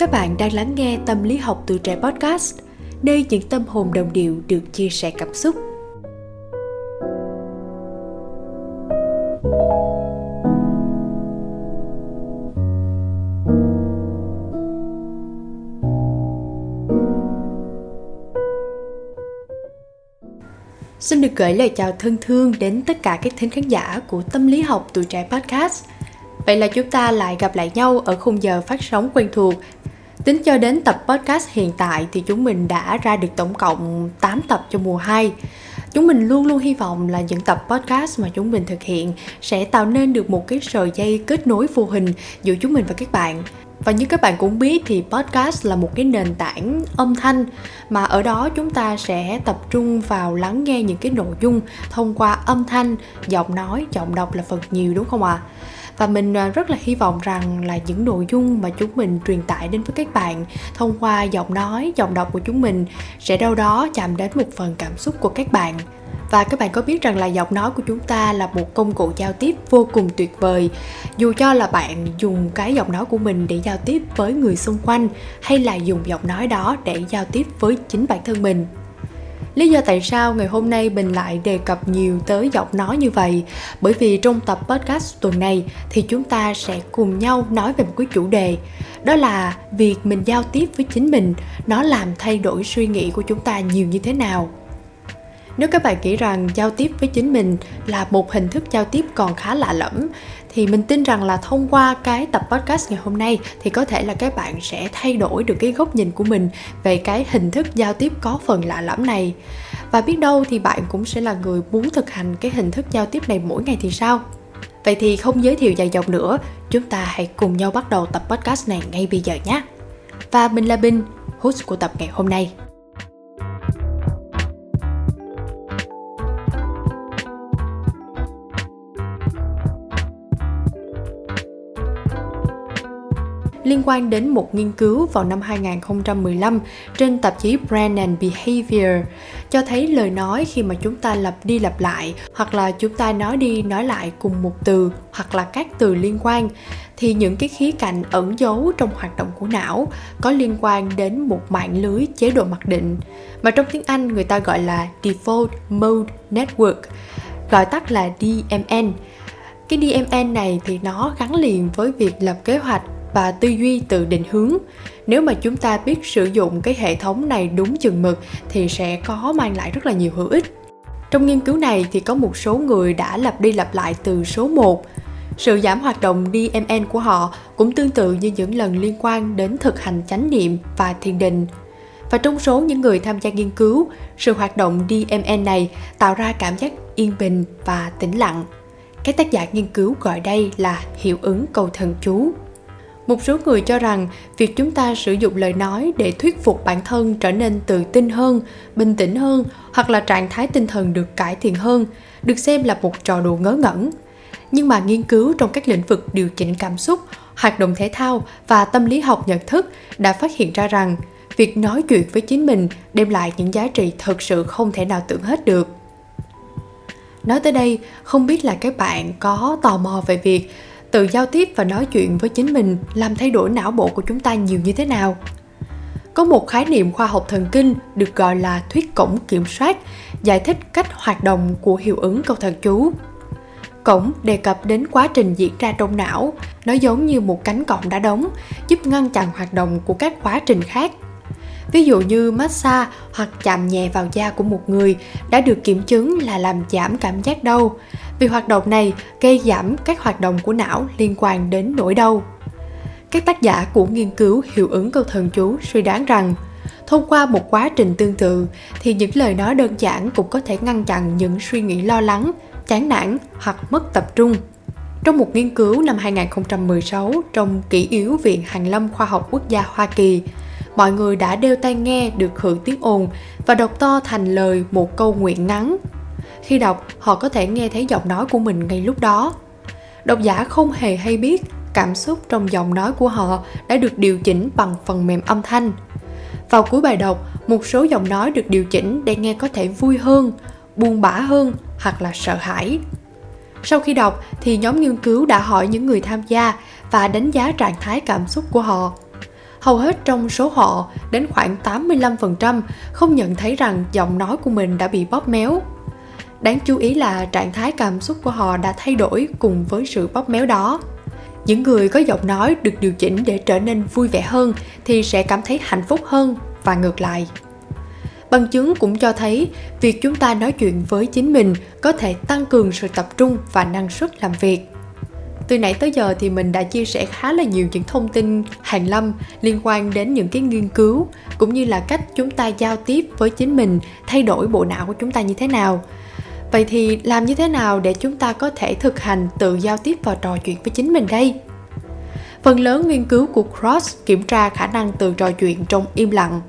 Các bạn đang lắng nghe Tâm lý học từ trẻ podcast, nơi những tâm hồn đồng điệu được chia sẻ cảm xúc. Xin được gửi lời chào thân thương đến tất cả các thính khán giả của Tâm lý học tuổi trẻ podcast. Vậy là chúng ta lại gặp lại nhau ở khung giờ phát sóng quen thuộc. Tính cho đến tập podcast hiện tại thì chúng mình đã ra được tổng cộng 8 tập cho mùa 2. Chúng mình luôn luôn hy vọng là những tập podcast mà chúng mình thực hiện sẽ tạo nên được một cái sợi dây kết nối vô hình giữa chúng mình và các bạn và như các bạn cũng biết thì podcast là một cái nền tảng âm thanh mà ở đó chúng ta sẽ tập trung vào lắng nghe những cái nội dung thông qua âm thanh, giọng nói, giọng đọc là phần nhiều, đúng không ạ à? Và mình à, rất là hy vọng rằng là những nội dung mà chúng mình truyền tải đến với các bạn thông qua giọng nói, giọng đọc của chúng mình sẽ đâu đó chạm đến một phần cảm xúc của các bạn. Và các bạn có biết rằng là giọng nói của chúng ta là một công cụ giao tiếp vô cùng tuyệt vời. Dù cho là bạn dùng cái giọng nói của mình để giao tiếp với người xung quanh, hay là dùng giọng nói đó để giao tiếp với chính bản thân mình. Lý do tại sao ngày hôm nay mình lại đề cập nhiều tới giọng nói như vậy? Bởi vì trong tập podcast tuần này thì chúng ta sẽ cùng nhau nói về một cái chủ đề, Đó là việc mình giao tiếp với chính mình, Nó làm thay đổi suy nghĩ của chúng ta nhiều như thế nào nếu các bạn nghĩ rằng giao tiếp với chính mình là một hình thức giao tiếp còn khá lạ lẫm thì mình tin rằng là thông qua cái tập podcast ngày hôm nay thì có thể là các bạn sẽ thay đổi được cái góc nhìn của mình về cái hình thức giao tiếp có phần lạ lẫm này. Và biết đâu thì bạn cũng sẽ là người muốn thực hành cái hình thức giao tiếp này mỗi ngày thì sao? Vậy thì không giới thiệu dài dòng nữa chúng ta hãy cùng nhau bắt đầu tập podcast này ngay bây giờ nhé. Và mình là Bình, host của tập ngày hôm nay. Liên quan đến một nghiên cứu vào năm 2015 trên tạp chí Brand and Behavior, cho thấy lời nói khi mà chúng ta lặp đi lặp lại, hoặc là chúng ta nói đi nói lại cùng một từ, hoặc là các từ liên quan, thì những cái khía cạnh ẩn giấu trong hoạt động của não có liên quan đến một mạng lưới chế độ mặc định, mà trong tiếng Anh người ta gọi là Default Mode Network, gọi tắt là DMN cái DMN này thì nó gắn liền với việc lập kế hoạch và tư duy tự định hướng nếu mà chúng ta biết sử dụng cái hệ thống này đúng chừng mực thì sẽ có mang lại rất là nhiều hữu ích trong nghiên cứu này thì có một số người đã lặp đi lặp lại từ số 1 sự giảm hoạt động DMN của họ cũng tương tự như những lần liên quan đến thực hành chánh niệm và thiền định. Và trong số những người tham gia nghiên cứu, sự hoạt động DMN này tạo ra cảm giác yên bình và tĩnh lặng. Các tác giả nghiên cứu gọi đây là hiệu ứng cầu thần chú một số người cho rằng việc chúng ta sử dụng lời nói để thuyết phục bản thân trở nên tự tin hơn, bình tĩnh hơn hoặc là trạng thái tinh thần được cải thiện hơn được xem là một trò đùa ngớ ngẩn. Nhưng mà nghiên cứu trong các lĩnh vực điều chỉnh cảm xúc, hoạt động thể thao và tâm lý học nhận thức đã phát hiện ra rằng việc nói chuyện với chính mình đem lại những giá trị thật sự không thể nào tưởng hết được. Nói tới đây, không biết là các bạn có tò mò về việc tự giao tiếp và nói chuyện với chính mình làm thay đổi não bộ của chúng ta nhiều như thế nào. Có một khái niệm khoa học thần kinh được gọi là thuyết cổng kiểm soát, giải thích cách hoạt động của hiệu ứng câu thần chú. Cổng đề cập đến quá trình diễn ra trong não, nó giống như một cánh cổng đã đóng, giúp ngăn chặn hoạt động của các quá trình khác ví dụ như massage hoặc chạm nhẹ vào da của một người đã được kiểm chứng là làm giảm cảm giác đau. Vì hoạt động này gây giảm các hoạt động của não liên quan đến nỗi đau. Các tác giả của nghiên cứu hiệu ứng câu thần chú suy đoán rằng thông qua một quá trình tương tự thì những lời nói đơn giản cũng có thể ngăn chặn những suy nghĩ lo lắng chán nản hoặc mất tập trung. Trong một nghiên cứu năm 2016 trong kỷ yếu Viện Hàn Lâm Khoa học Quốc gia Hoa Kỳ, mọi người đã đeo tai nghe được hưởng tiếng ồn và đọc to thành lời một câu nguyện ngắn. Khi đọc, họ có thể nghe thấy giọng nói của mình ngay lúc đó. Độc giả không hề hay biết cảm xúc trong giọng nói của họ đã được điều chỉnh bằng phần mềm âm thanh. Vào cuối bài đọc, một số giọng nói được điều chỉnh để nghe có thể vui hơn, buồn bã hơn hoặc là sợ hãi. Sau khi đọc thì nhóm nghiên cứu đã hỏi những người tham gia và đánh giá trạng thái cảm xúc của họ hầu hết trong số họ, đến khoảng 85% không nhận thấy rằng giọng nói của mình đã bị bóp méo. Đáng chú ý là trạng thái cảm xúc của họ đã thay đổi cùng với sự bóp méo đó. Những người có giọng nói được điều chỉnh để trở nên vui vẻ hơn thì sẽ cảm thấy hạnh phúc hơn và ngược lại. Bằng chứng cũng cho thấy việc chúng ta nói chuyện với chính mình có thể tăng cường sự tập trung và năng suất làm việc từ nãy tới giờ thì mình đã chia sẻ khá là nhiều những thông tin hàng lâm liên quan đến những cái nghiên cứu, cũng như là cách chúng ta giao tiếp với chính mình, thay đổi bộ não của chúng ta như thế nào. Vậy thì làm như thế nào để chúng ta có thể thực hành tự giao tiếp và trò chuyện với chính mình đây? Phần lớn nghiên cứu của cross kiểm tra khả năng tự trò chuyện trong im lặng.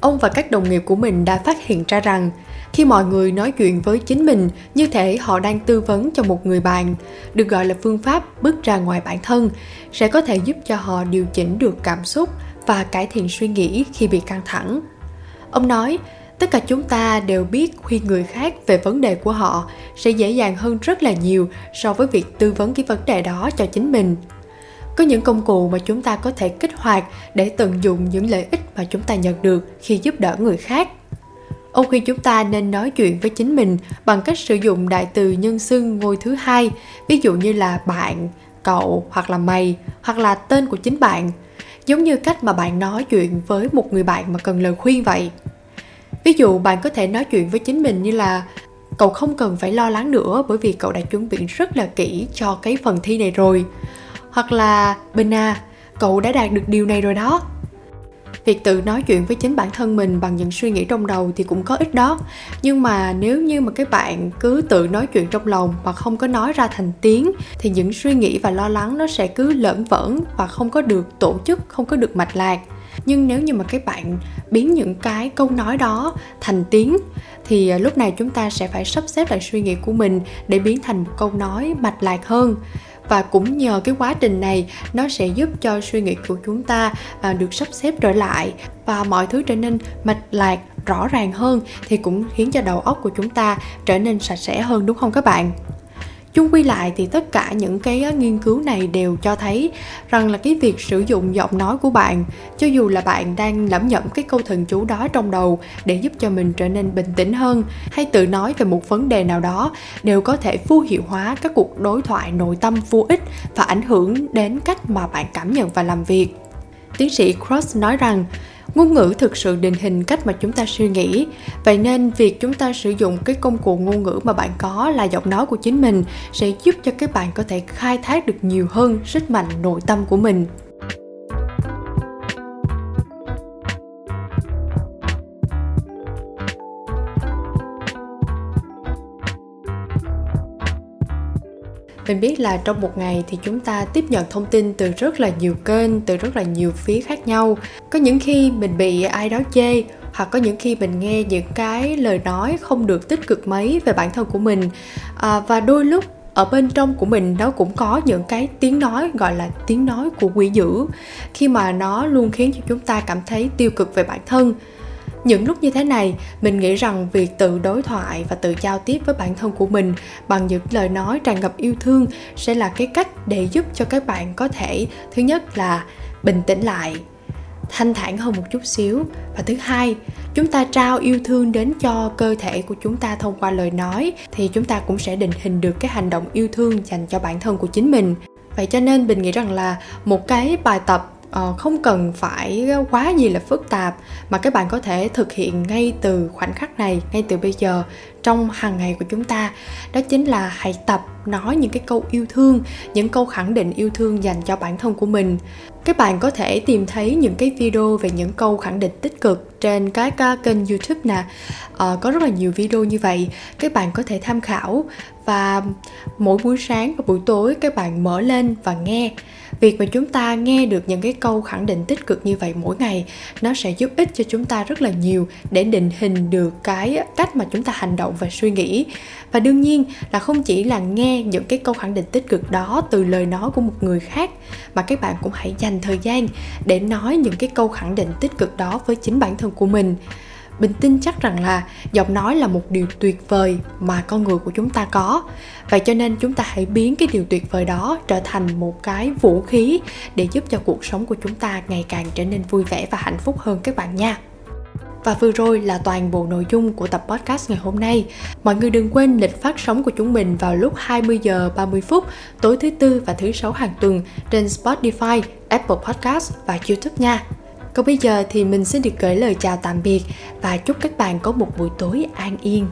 Ông và các đồng nghiệp của mình đã phát hiện ra rằng khi mọi người nói chuyện với chính mình, như thể họ đang tư vấn cho một người bạn. Được gọi là phương pháp bước ra ngoài bản thân sẽ có thể giúp cho họ điều chỉnh được cảm xúc và cải thiện suy nghĩ khi bị căng thẳng. Ông nói, tất cả chúng ta đều biết khuyên người khác về vấn đề của họ sẽ dễ dàng hơn rất là nhiều so với việc tư vấn cái vấn đề đó cho chính mình. Có những công cụ mà chúng ta có thể kích hoạt để tận dụng những lợi ích mà chúng ta nhận được khi giúp đỡ người khác. Ông khuyên chúng ta nên nói chuyện với chính mình bằng cách sử dụng đại từ nhân xưng ngôi thứ hai, ví dụ như là bạn, cậu hoặc là mày hoặc là tên của chính bạn, giống như cách mà bạn nói chuyện với một người bạn mà cần lời khuyên vậy. Ví dụ bạn có thể nói chuyện với chính mình như là cậu không cần phải lo lắng nữa bởi vì cậu đã chuẩn bị rất là kỹ cho cái phần thi này rồi. Hoặc là Bình à, cậu đã đạt được điều này rồi đó việc tự nói chuyện với chính bản thân mình bằng những suy nghĩ trong đầu thì cũng có ích đó. Nhưng mà nếu như mà các bạn cứ tự nói chuyện trong lòng mà không có nói ra thành tiếng, thì những suy nghĩ và lo lắng nó sẽ cứ lởn vởn và không có được tổ chức, không có được mạch lạc. Nhưng nếu như mà các bạn biến những cái câu nói đó thành tiếng, thì à, lúc này chúng ta sẽ phải sắp xếp lại suy nghĩ của mình để biến thành một câu nói mạch lạc hơn và cũng nhờ cái quá trình này nó sẽ giúp cho suy nghĩ của chúng ta à, được sắp xếp trở lại. Và mọi thứ trở nên mạch lạc rõ ràng hơn thì cũng khiến cho đầu óc của chúng ta trở nên sạch sẽ hơn đúng không các bạn? Chung quy lại thì tất cả những cái nghiên cứu này đều cho thấy rằng là cái việc sử dụng giọng nói của bạn, cho dù là bạn đang lẩm nhẩm cái câu thần chú đó trong đầu để giúp cho mình trở nên bình tĩnh hơn hay tự nói về một vấn đề nào đó, đều có thể vô hiệu hóa các cuộc đối thoại nội tâm vô ích và ảnh hưởng đến cách mà bạn cảm nhận và làm việc. Tiến sĩ cross nói rằng ngôn ngữ thực sự định hình cách mà chúng ta suy nghĩ. Vậy nên việc chúng ta sử dụng cái công cụ ngôn ngữ mà bạn có là giọng nói của chính mình sẽ giúp cho các bạn có thể khai thác được nhiều hơn sức mạnh nội tâm của mình. Mình biết là trong một ngày thì chúng ta tiếp nhận thông tin từ rất là nhiều kênh từ rất là nhiều phía khác nhau. Có những khi mình bị ai đó chê hoặc có những khi mình nghe những cái lời nói không được tích cực mấy về bản thân của mình. À, và đôi lúc ở bên trong của mình nó cũng có những cái tiếng nói gọi là tiếng nói của quỷ dữ khi mà nó luôn khiến cho chúng ta cảm thấy tiêu cực về bản thân những lúc như thế này, mình nghĩ rằng việc tự đối thoại và tự giao tiếp với bản thân của mình bằng những lời nói tràn ngập yêu thương sẽ là cái cách để giúp cho các bạn có thể, thứ nhất là bình tĩnh lại, thanh thản hơn một chút xíu. Và thứ hai, chúng ta trao yêu thương đến cho cơ thể của chúng ta thông qua lời nói thì chúng ta cũng sẽ định hình được cái hành động yêu thương dành cho bản thân của chính mình. Vậy cho nên mình nghĩ rằng là một cái bài tập uh, không cần phải quá gì là phức tạp mà các bạn có thể thực hiện ngay từ khoảnh khắc này ngay từ bây giờ trong hàng ngày của chúng ta. Đó chính là hãy tập nói những cái câu yêu thương những câu khẳng định yêu thương dành cho bản thân của mình. Các bạn có thể tìm thấy những cái video về những câu khẳng định tích cực trên các à, kênh youtube nè. Ờ, có rất là nhiều video như vậy các bạn có thể tham khảo. Và mỗi buổi sáng và buổi tối các bạn mở lên và nghe việc mà chúng ta nghe được những cái câu khẳng định tích cực như vậy mỗi ngày, nó sẽ giúp ích cho chúng ta rất là nhiều để định hình được cái cách mà chúng ta hành động và suy nghĩ. Và đương nhiên là không chỉ là nghe những cái câu khẳng định tích cực đó từ lời nói của một người khác, mà các bạn cũng hãy dành thời gian để nói những cái câu khẳng định tích cực đó với chính bản thân của mình bình tin chắc rằng là giọng nói là một điều tuyệt vời mà con người của chúng ta có vậy cho nên chúng ta hãy biến cái điều tuyệt vời đó trở thành một cái vũ khí để giúp cho cuộc sống của chúng ta ngày càng trở nên vui vẻ và hạnh phúc hơn các bạn nha và vừa rồi là toàn bộ nội dung của tập podcast ngày hôm nay. Mọi người đừng quên lịch phát sóng của chúng mình vào lúc 20 giờ 30 phút tối thứ tư và thứ sáu hàng tuần trên Spotify, Apple Podcast và YouTube nha. Còn bây giờ thì mình xin được gửi lời chào tạm biệt và chúc các bạn có một buổi tối an yên.